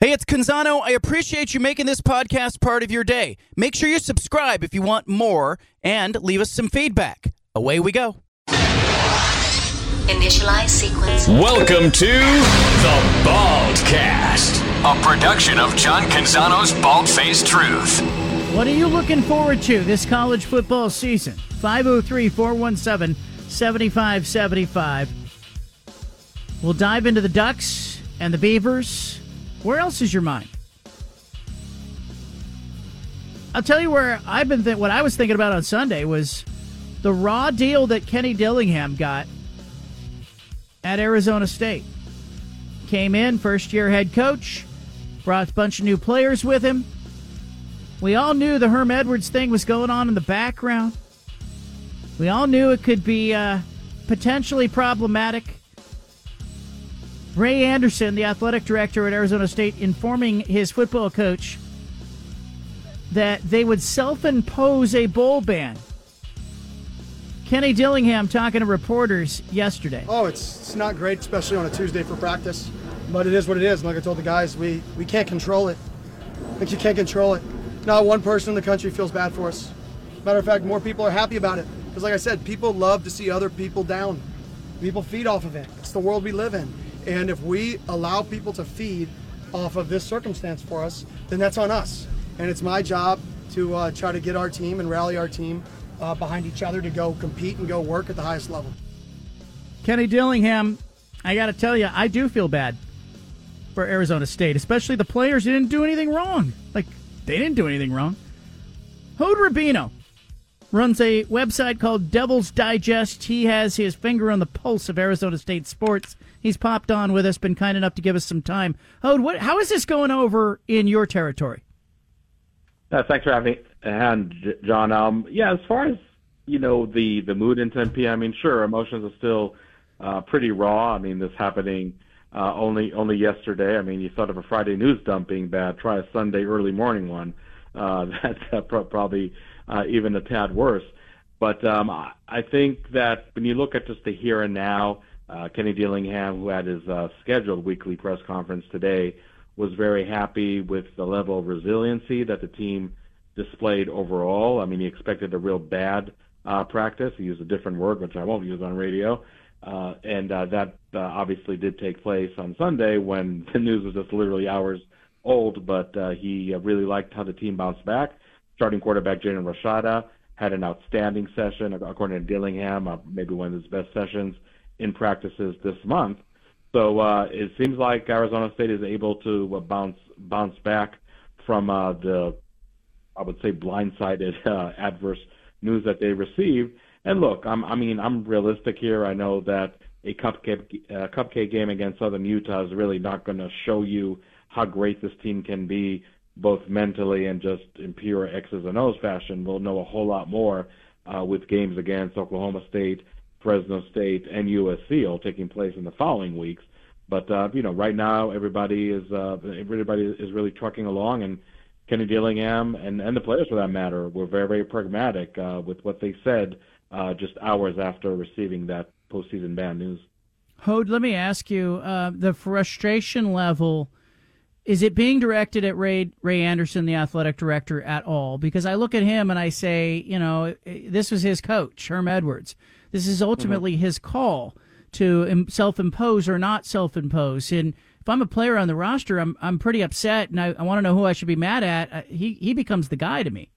Hey, it's Canzano. I appreciate you making this podcast part of your day. Make sure you subscribe if you want more and leave us some feedback. Away we go. Initialize sequence. Welcome to the Baldcast, a production of John Canzano's Bald Faced Truth. What are you looking forward to this college football season? 503 417 7575. We'll dive into the Ducks and the Beavers. Where else is your mind? I'll tell you where I've been. Th- what I was thinking about on Sunday was the raw deal that Kenny Dillingham got at Arizona State. Came in, first year head coach, brought a bunch of new players with him. We all knew the Herm Edwards thing was going on in the background. We all knew it could be uh, potentially problematic. Ray Anderson, the athletic director at Arizona State, informing his football coach that they would self impose a bowl ban. Kenny Dillingham talking to reporters yesterday. Oh, it's, it's not great, especially on a Tuesday for practice, but it is what it is. Like I told the guys, we, we can't control it. Like you can't control it. Not one person in the country feels bad for us. Matter of fact, more people are happy about it. Because, like I said, people love to see other people down. People feed off of it. It's the world we live in. And if we allow people to feed off of this circumstance for us, then that's on us. And it's my job to uh, try to get our team and rally our team uh, behind each other to go compete and go work at the highest level. Kenny Dillingham, I got to tell you, I do feel bad for Arizona State, especially the players who didn't do anything wrong. Like, they didn't do anything wrong. Hod Rabino runs a website called Devil's Digest. He has his finger on the pulse of Arizona State sports. He's popped on with us, been kind enough to give us some time. Hod, what, how is this going over in your territory? Uh, thanks for having me, and John. Um, yeah, as far as you know, the the mood in Tempe. I mean, sure, emotions are still uh, pretty raw. I mean, this happening uh, only only yesterday. I mean, you thought of a Friday news dump being bad. Try a Sunday early morning one. Uh, that's uh, probably uh, even a tad worse. But um, I think that when you look at just the here and now, uh, Kenny Dillingham, who had his uh, scheduled weekly press conference today, was very happy with the level of resiliency that the team displayed overall. I mean, he expected a real bad uh, practice. He used a different word, which I won't use on radio. Uh, and uh, that uh, obviously did take place on Sunday when the news was just literally hours old. But uh, he uh, really liked how the team bounced back. Starting quarterback Jaden Rashada had an outstanding session, according to Dillingham, uh, maybe one of his best sessions in practices this month. So uh, it seems like Arizona State is able to uh, bounce bounce back from uh, the, I would say, blindsided uh, adverse news that they received. And look, I'm, I mean, I'm realistic here. I know that a cupcake uh, cupcake game against Southern Utah is really not going to show you how great this team can be, both mentally and just in pure X's and O's fashion. We'll know a whole lot more uh, with games against Oklahoma State Fresno State, and USC all taking place in the following weeks. But uh, you know, right now everybody is uh, everybody is really trucking along, and Kenny Dillingham and and the players for that matter were very very pragmatic uh, with what they said uh, just hours after receiving that postseason ban news. Hod, let me ask you uh, the frustration level. Is it being directed at Ray Ray Anderson, the athletic director, at all? Because I look at him and I say, you know, this was his coach, Herm Edwards. This is ultimately mm-hmm. his call to self impose or not self impose. And if I'm a player on the roster, I'm I'm pretty upset, and I, I want to know who I should be mad at. Uh, he he becomes the guy to me.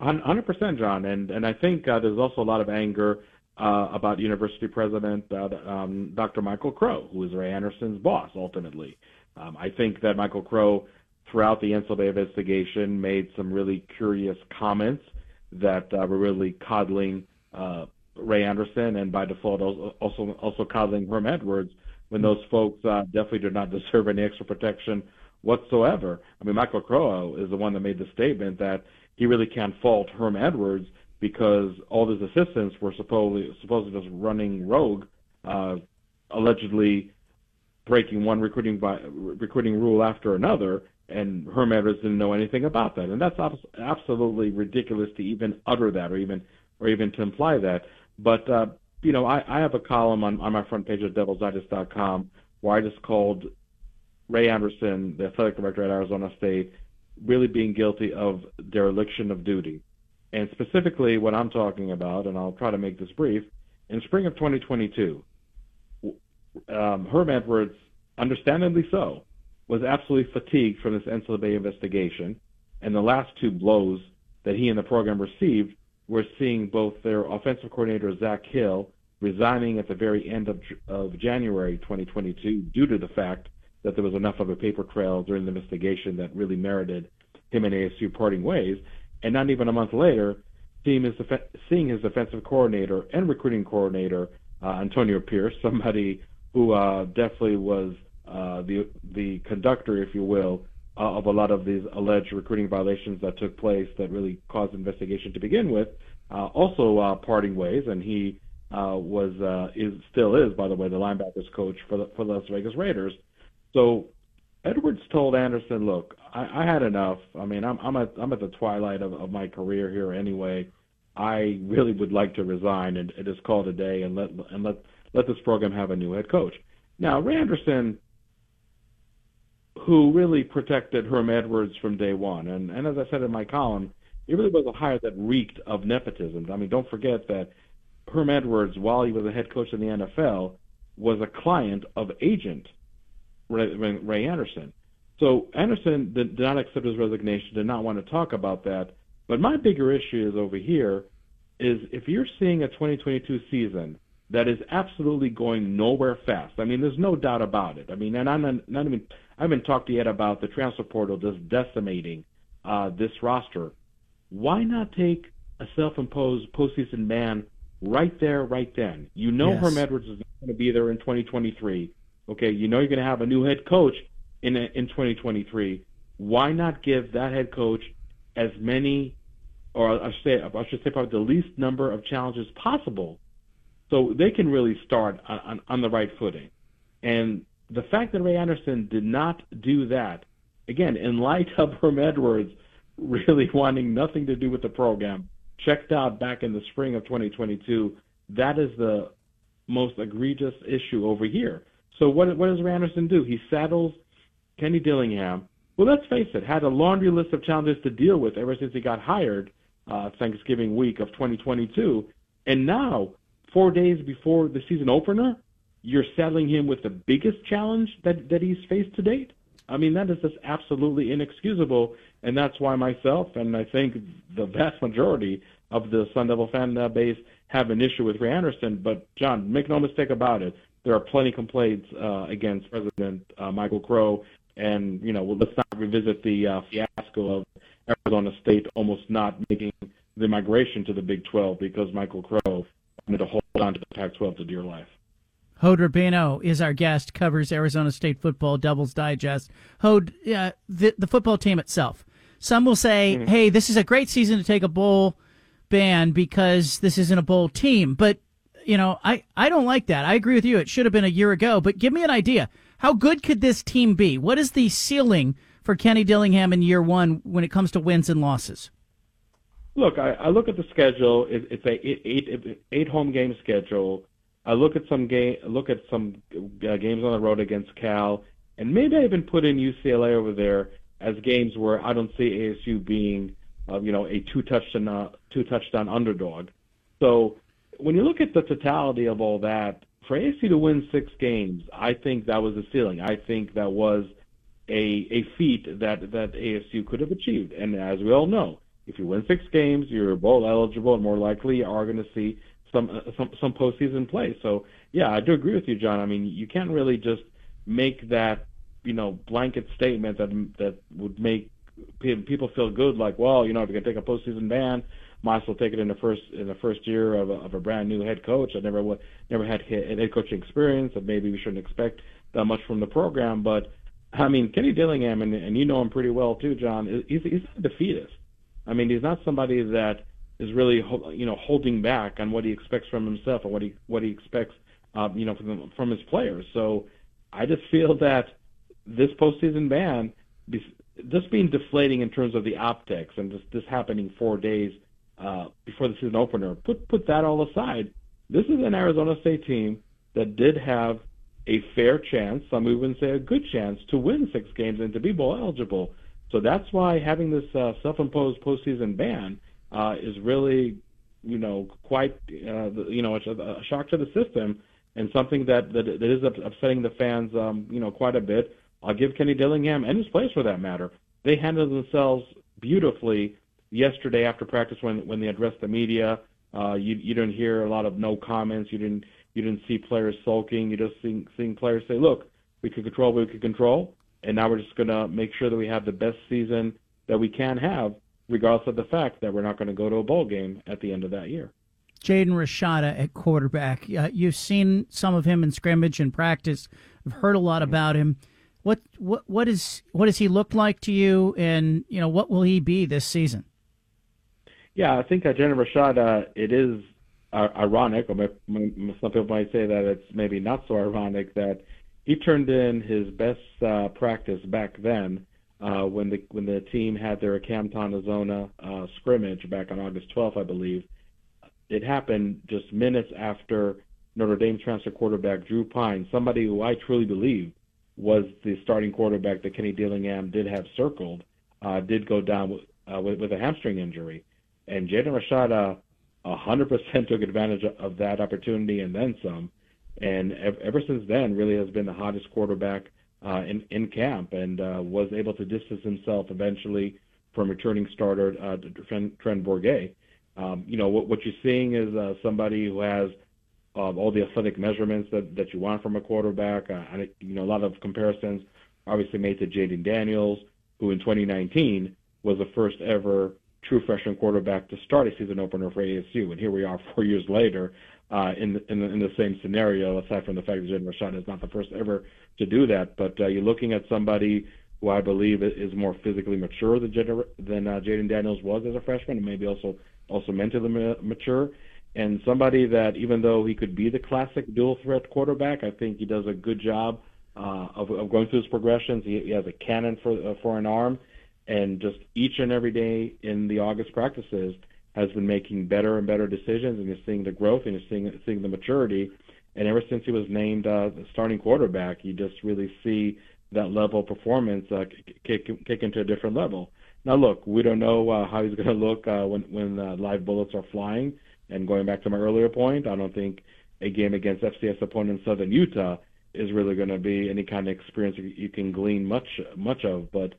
Hundred percent, John, and and I think uh, there's also a lot of anger uh, about University President uh, um, Dr. Michael Crow, who is Ray Anderson's boss ultimately. Um, I think that Michael Crow, throughout the NCAA investigation, made some really curious comments that uh, were really coddling uh, Ray Anderson and by default also also coddling Herm Edwards when those folks uh, definitely do not deserve any extra protection whatsoever. I mean, Michael Crow is the one that made the statement that he really can't fault Herm Edwards because all his assistants were supposedly supposedly just running rogue, uh, allegedly breaking one recruiting by recruiting rule after another, and Herm Edwards didn't know anything about that, and that's absolutely ridiculous to even utter that or even or even to imply that. But uh, you know, I, I have a column on, on my front page at devilsdigest.com where I just called Ray Anderson, the athletic director at Arizona State, really being guilty of dereliction of duty. And specifically, what I'm talking about, and I'll try to make this brief, in spring of 2022, um, Herm Edwards, understandably so, was absolutely fatigued from this NCAA investigation. And the last two blows that he and the program received were seeing both their offensive coordinator, Zak Hill, resigning at the very end of, of January 2022 due to the fact that there was enough of a paper trail during the investigation that really merited him and ASU parting ways. And not even a month later, seeing his, seeing his defensive coordinator and recruiting coordinator, uh, Antonio Pierce, somebody who uh, definitely was uh, the the conductor, if you will, uh, of a lot of these alleged recruiting violations that took place that really caused investigation to begin with, uh, also uh, parting ways, and he uh, was uh, is still is, by the way, the linebackers coach for the for the Las Vegas Raiders. So Edwards told Anderson, "Look, I, I had enough. I mean, I'm I'm at I'm at the twilight of, of my career here anyway. I really would like to resign and, and just call it a day and let and let let this program have a new head coach." Now, Ray Anderson who really protected Herm Edwards from day one. And, and as I said in my column, it really was a hire that reeked of nepotism. I mean, don't forget that Herm Edwards, while he was a head coach in the NFL, was a client of agent Ray, Ray Anderson. So Anderson did, did not accept his resignation, did not want to talk about that. But my bigger issue is over here is if you're seeing a 2022 season that is absolutely going nowhere fast. I mean, there's no doubt about it. I mean, and I'm not, not even I haven't talked yet about the transfer portal just decimating uh, this roster. Why not take a self-imposed postseason ban right there, right then? You know yes. Herm Edwards is not going to be there in 2023. Okay, you know you're going to have a new head coach in in 2023. Why not give that head coach as many, or I should say, I should say, probably the least number of challenges possible, so they can really start on, on, on the right footing. And the fact that Ray Anderson did not do that, again, in light of Herm Edwards really wanting nothing to do with the program, checked out back in the spring of 2022, that is the most egregious issue over here. So what, what does Ray Anderson do? He saddles Kenny Dillingham, well, let's face it, had a laundry list of challenges to deal with ever since he got hired uh, Thanksgiving week of 2022. And now, four days before the season opener, you're saddling him with the biggest challenge that, that he's faced to date. I mean, that is just absolutely inexcusable, and that's why myself and I think the vast majority of the Sun Devil fan base have an issue with Ray Anderson. But John, make no mistake about it, there are plenty of complaints uh, against President uh, Michael Crow, and you know, well, let's not revisit the uh, fiasco of Arizona State almost not making the migration to the Big 12 because Michael Crow wanted to hold on to the Pac-12 to dear life. Hod Rabino is our guest, covers Arizona State football, Devil's Digest. Hod, uh, the, the football team itself. Some will say, mm-hmm. hey, this is a great season to take a bowl ban because this isn't a bowl team. But, you know, I, I don't like that. I agree with you. It should have been a year ago. But give me an idea. How good could this team be? What is the ceiling for Kenny Dillingham in year one when it comes to wins and losses? Look, I, I look at the schedule. It, it's a eight, eight, eight home game schedule I look at some game, look at some uh, games on the road against Cal, and maybe I even put in UCLA over there as games where I don't see ASU being, uh, you know, a two touchdown uh, two touchdown underdog. So when you look at the totality of all that, for ASU to win six games, I think that was the ceiling. I think that was a a feat that that ASU could have achieved. And as we all know, if you win six games, you're bowl eligible, and more likely are going to see some some some postseason play. So yeah, I do agree with you, John. I mean, you can't really just make that you know blanket statement that that would make people feel good, like, well, you know, if you're gonna take a postseason ban, might as well take it in the first in the first year of a, of a brand new head coach. I never never had head coaching experience, and maybe we shouldn't expect that much from the program. But I mean, Kenny Dillingham, and, and you know him pretty well too, John. He's he's not a defeatist. I mean, he's not somebody that is really you know holding back on what he expects from himself and what he what he expects uh, you know from from his players. So I just feel that this postseason ban just being deflating in terms of the optics and just this happening four days uh, before the season opener. Put put that all aside. This is an Arizona State team that did have a fair chance, some even say a good chance, to win six games and to be bowl eligible. So that's why having this uh, self-imposed postseason ban uh, is really, you know, quite, uh, you know, a, a shock to the system and something that that, that is upsetting the fans, um, you know, quite a bit. I'll give Kenny Dillingham and his players, for that matter, they handled themselves beautifully yesterday after practice when when they addressed the media. Uh, you you didn't hear a lot of no comments. You didn't you didn't see players sulking. You just seeing seeing players say, "Look, we could control what we could control, and now we're just going to make sure that we have the best season that we can have, regardless of the fact that we're not going to go to a bowl game at the end of that year." Jaden Rashada at quarterback. Uh, you've seen some of him in scrimmage and practice. I've heard a lot about him. What what what is what does he look like to you, and you know what will he be this season? Yeah, I think uh, Jaden Rashada. It is uh, ironic, or some people might say that it's maybe not so ironic that he turned in his best uh, practice back then uh, when the when the team had their Camp Tontozona uh, scrimmage back on August 12th, I believe. It happened just minutes after Notre Dame transfer quarterback Drew Pyne, somebody who I truly believe was the starting quarterback that Kenny Dillingham did have circled, uh, did go down with, uh, with, with a hamstring injury. And Jaden Rashada 100% took advantage of that opportunity and then some. And ever since then, really has been the hottest quarterback uh, in in camp, and uh, was able to distance himself eventually from returning starter uh, Trent Bourguet. Um, you know what, what you're seeing is uh, somebody who has um, all the athletic measurements that, that you want from a quarterback. Uh, and, you know a lot of comparisons obviously made to Jayden Daniels, who in 2019 was the first ever true freshman quarterback to start a season opener for ASU. And here we are four years later uh, in, the, in, the, in the same scenario, aside from the fact that Jaden Rashad is not the first ever to do that. But uh, you're looking at somebody who I believe is more physically mature than, than uh, Jayden Daniels was as a freshman, and maybe also also mentally mature. And somebody that, even though he could be the classic dual threat quarterback, I think he does a good job uh, of, of going through his progressions. He, he has a cannon for uh, for an arm, and just each and every day in the August practices has been making better and better decisions, and you're seeing the growth and you're seeing seeing the maturity. And ever since he was named uh, the starting quarterback, you just really see that level of performance uh, kick, kick into a different level. Now, look, we don't know uh, how he's going to look uh, when when uh, live bullets are flying. And going back to my earlier point, I don't think a game against FCS opponent Southern Utah is really going to be any kind of experience you can glean much much of. But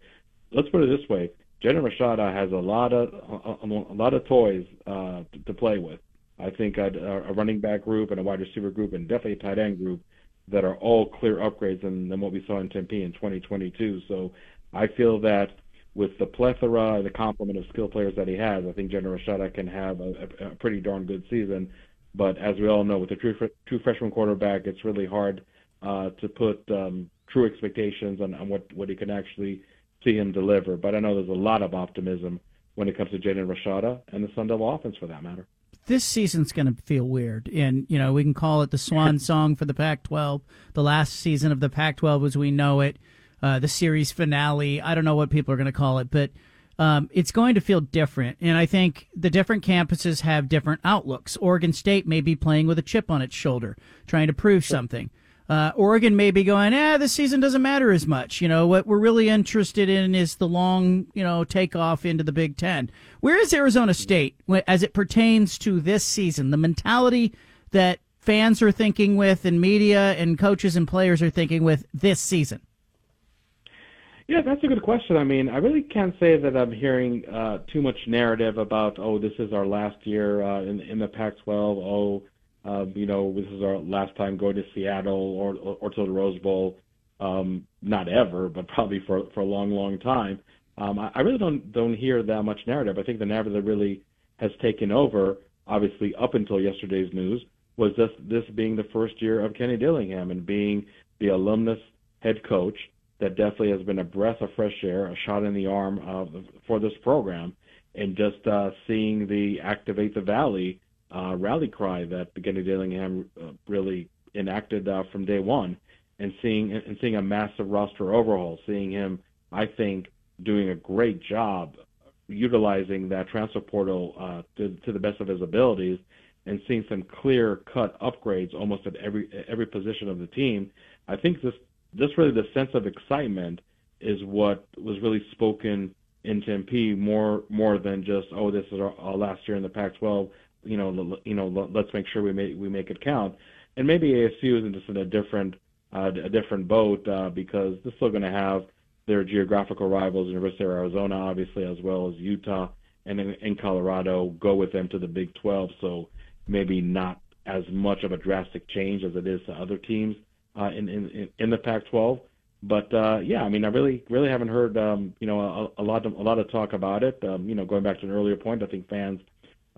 let's put it this way: Jaden Rashada has a lot of a, a lot of toys uh, to, to play with. I think a, a running back group and a wide receiver group and definitely a tight end group that are all clear upgrades than, than what we saw in Tempe in 2022. So I feel that with the plethora and the complement of skill players that he has, I think Jaden Rashada can have a, a, pretty darn good season. But as we all know, with a true, true freshman quarterback, it's really hard uh, to put um, true expectations on, on what, what he can actually see him deliver. But I know there's a lot of optimism when it comes to Jaden Rashada and the Sun Devil offense for that matter. This season's going to feel weird, and you know we can call it the swan song for the Pac-12. The last season of the Pac-12 as we know it, uh, the series finale. I don't know what people are going to call it, but um, it's going to feel different. And I think the different campuses have different outlooks. Oregon State may be playing with a chip on its shoulder, trying to prove something. Uh, Oregon may be going, eh, this season doesn't matter as much. You know, what we're really interested in is the long, you know, takeoff into the Big Ten. Where is Arizona State as it pertains to this season? The mentality that fans are thinking with and media and coaches and players are thinking with this season? Yeah, that's a good question. I mean, I really can't say that I'm hearing uh, too much narrative about, oh, this is our last year uh, in, in the Pac-12. Oh, um, you know, this is our last time going to Seattle or or, to the Rose Bowl. Um, not ever, but probably for for a long, long time. Um, I, I really don't don't hear that much narrative. I think the narrative that really has taken over, obviously up until yesterday's news, was this this being the first year of Kenny Dillingham and being the alumnus head coach. That definitely has been a breath of fresh air, a shot in the arm uh, for this program, and just uh, seeing the activate the valley uh, rally cry that Kenny Dillingham uh, really enacted uh, from day one, and seeing and seeing a massive roster overhaul, seeing him, I think, doing a great job utilizing that transfer portal uh, to, to the best of his abilities, and seeing some clear cut upgrades almost at every every position of the team. I think this this really the sense of excitement is what was really spoken in Tempe more more than just oh this is our, our last year in the Pac-12 you know you know let's make sure we make we make it count. And maybe ASU is just in a different uh, a different boat uh, because they're still going to have their geographical rivals University of Arizona obviously as well as Utah and in, in Colorado go with them to the Big 12 so maybe not as much of a drastic change as it is to other teams uh, in, in in the Pac-12 but uh, yeah, I mean, I really, really haven't heard, um, you know, a, a lot, of, a lot of talk about it. Um, you know, going back to an earlier point, I think fans,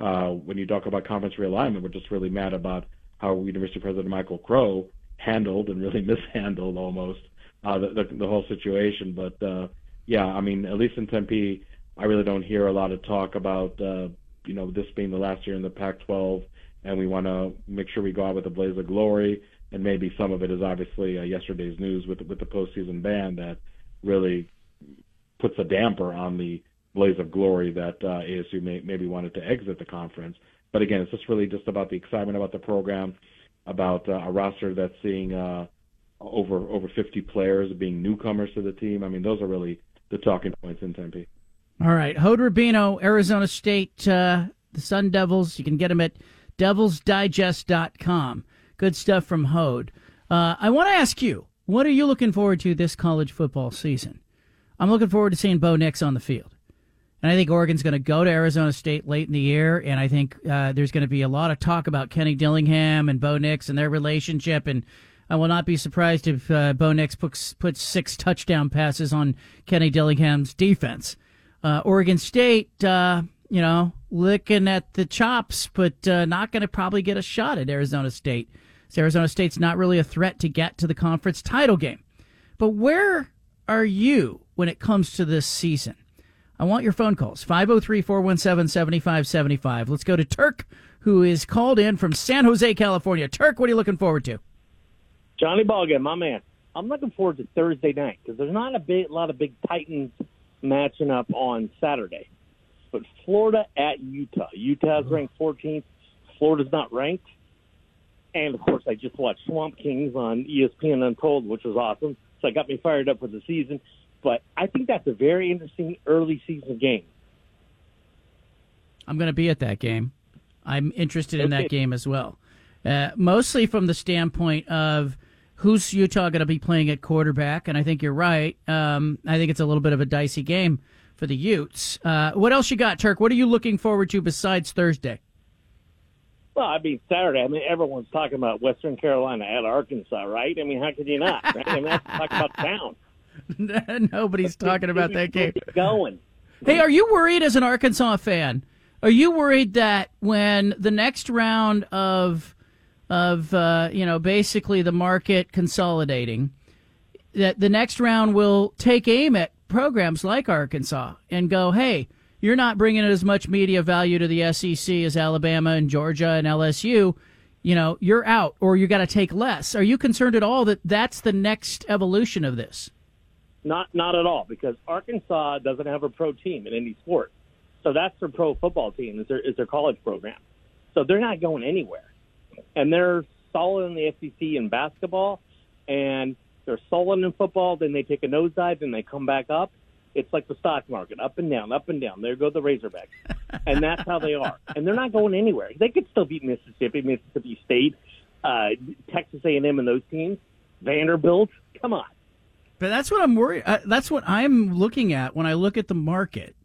uh, when you talk about conference realignment, we're just really mad about how University President Michael Crow handled and really mishandled almost uh, the, the, the whole situation. But uh, yeah, I mean, at least in Tempe, I really don't hear a lot of talk about, uh, you know, this being the last year in the Pac-12, and we want to make sure we go out with a blaze of glory and maybe some of it is obviously uh, yesterday's news with with the postseason ban that really puts a damper on the blaze of glory that uh, ASU may, maybe wanted to exit the conference. But again, it's just really just about the excitement about the program, about uh, a roster that's seeing uh, over over 50 players being newcomers to the team. I mean, those are really the talking points in Tempe. All right, Hod Rabino, Arizona State, uh, the Sun Devils. You can get them at devilsdigest.com. Good stuff from Hode. Uh, I want to ask you, what are you looking forward to this college football season? I'm looking forward to seeing Bo Nix on the field. And I think Oregon's going to go to Arizona State late in the year. And I think uh, there's going to be a lot of talk about Kenny Dillingham and Bo Nix and their relationship. And I will not be surprised if uh, Bo Nix puts, puts six touchdown passes on Kenny Dillingham's defense. Uh, Oregon State, uh, you know, licking at the chops, but uh, not going to probably get a shot at Arizona State. So Arizona State's not really a threat to get to the conference title game. But where are you when it comes to this season? I want your phone calls 503 417 7575. Let's go to Turk, who is called in from San Jose, California. Turk, what are you looking forward to? Johnny Ballgame, my man. I'm looking forward to Thursday night because there's not a big, lot of big Titans matching up on Saturday. But Florida at Utah. Utah's ranked 14th. Florida's not ranked. And of course, I just watched Swamp Kings on ESPN Untold, which was awesome. So it got me fired up for the season. But I think that's a very interesting early season game. I'm going to be at that game. I'm interested in that game as well. Uh, mostly from the standpoint of who's Utah going to be playing at quarterback. And I think you're right. Um, I think it's a little bit of a dicey game for the Utes. Uh, what else you got, Turk? What are you looking forward to besides Thursday? Well, I mean Saturday. I mean everyone's talking about Western Carolina at Arkansas, right? I mean, how could you not? Right? I mean, that's talking about town. Nobody's talking about that game. Going. Hey, are you worried as an Arkansas fan? Are you worried that when the next round of of uh, you know basically the market consolidating, that the next round will take aim at programs like Arkansas and go, hey, you're not bringing as much media value to the SEC as Alabama and Georgia and LSU. You know, you're out or you got to take less. Are you concerned at all that that's the next evolution of this? Not, not at all, because Arkansas doesn't have a pro team in any sport. So that's their pro football team, is their, is their college program. So they're not going anywhere. And they're solid in the SEC in basketball, and they're solid in football. Then they take a nosedive, and they come back up. It's like the stock market, up and down, up and down. There go the Razorbacks, and that's how they are. And they're not going anywhere. They could still beat Mississippi, Mississippi State, uh, Texas A&M, and those teams. Vanderbilt, come on. But that's what I'm worried. Uh, that's what I'm looking at when I look at the market,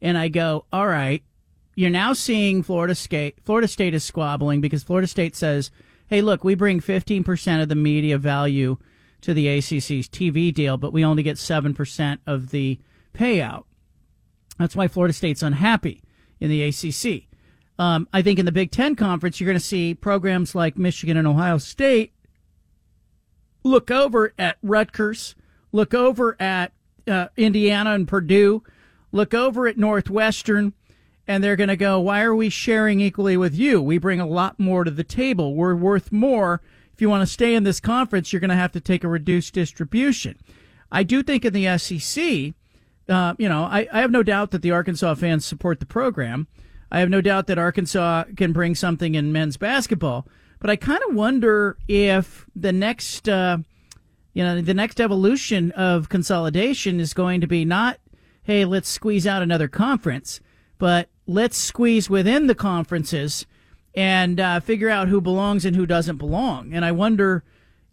and I go, all right. You're now seeing Florida State. Florida State is squabbling because Florida State says, "Hey, look, we bring 15% of the media value." to the ACC's TV deal, but we only get 7% of the payout. That's why Florida State's unhappy in the ACC. Um, I think in the Big Ten Conference, you're going to see programs like Michigan and Ohio State look over at Rutgers, look over at uh, Indiana and Purdue, look over at Northwestern, and they're going to go, Why are we sharing equally with you? We bring a lot more to the table. We're worth more. If you want to stay in this conference, you're going to have to take a reduced distribution. I do think in the SEC, uh, you know, I, I have no doubt that the Arkansas fans support the program. I have no doubt that Arkansas can bring something in men's basketball. But I kind of wonder if the next uh, You know, the next evolution of consolidation is going to be not, hey, let's squeeze out another conference, but let's squeeze within the conferences and uh, figure out who belongs and who doesn't belong. And I wonder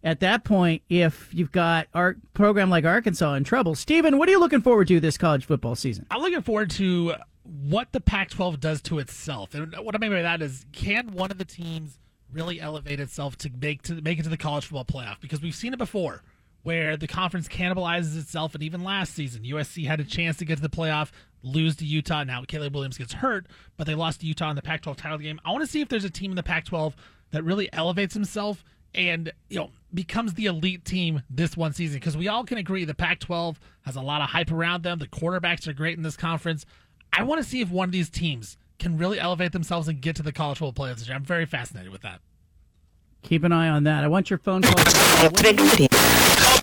at that point if you've got our program like Arkansas in trouble. Stephen, what are you looking forward to this college football season? I'm looking forward to what the Pac-12 does to itself. And what I mean by that is, can one of the teams really elevate itself to make to make it to the college football playoff? Because we've seen it before, where the conference cannibalizes itself. And even last season, USC had a chance to get to the playoff, lose to Utah. Now Caleb Williams gets hurt, but they lost to Utah in the Pac-12 title game. I want to see if there's a team in the Pac-12 that really elevates himself and you know becomes the elite team this one season because we all can agree the Pac-12 has a lot of hype around them. The quarterbacks are great in this conference. I want to see if one of these teams can really elevate themselves and get to the college football playoffs. I'm very fascinated with that. Keep an eye on that. I want your phone call.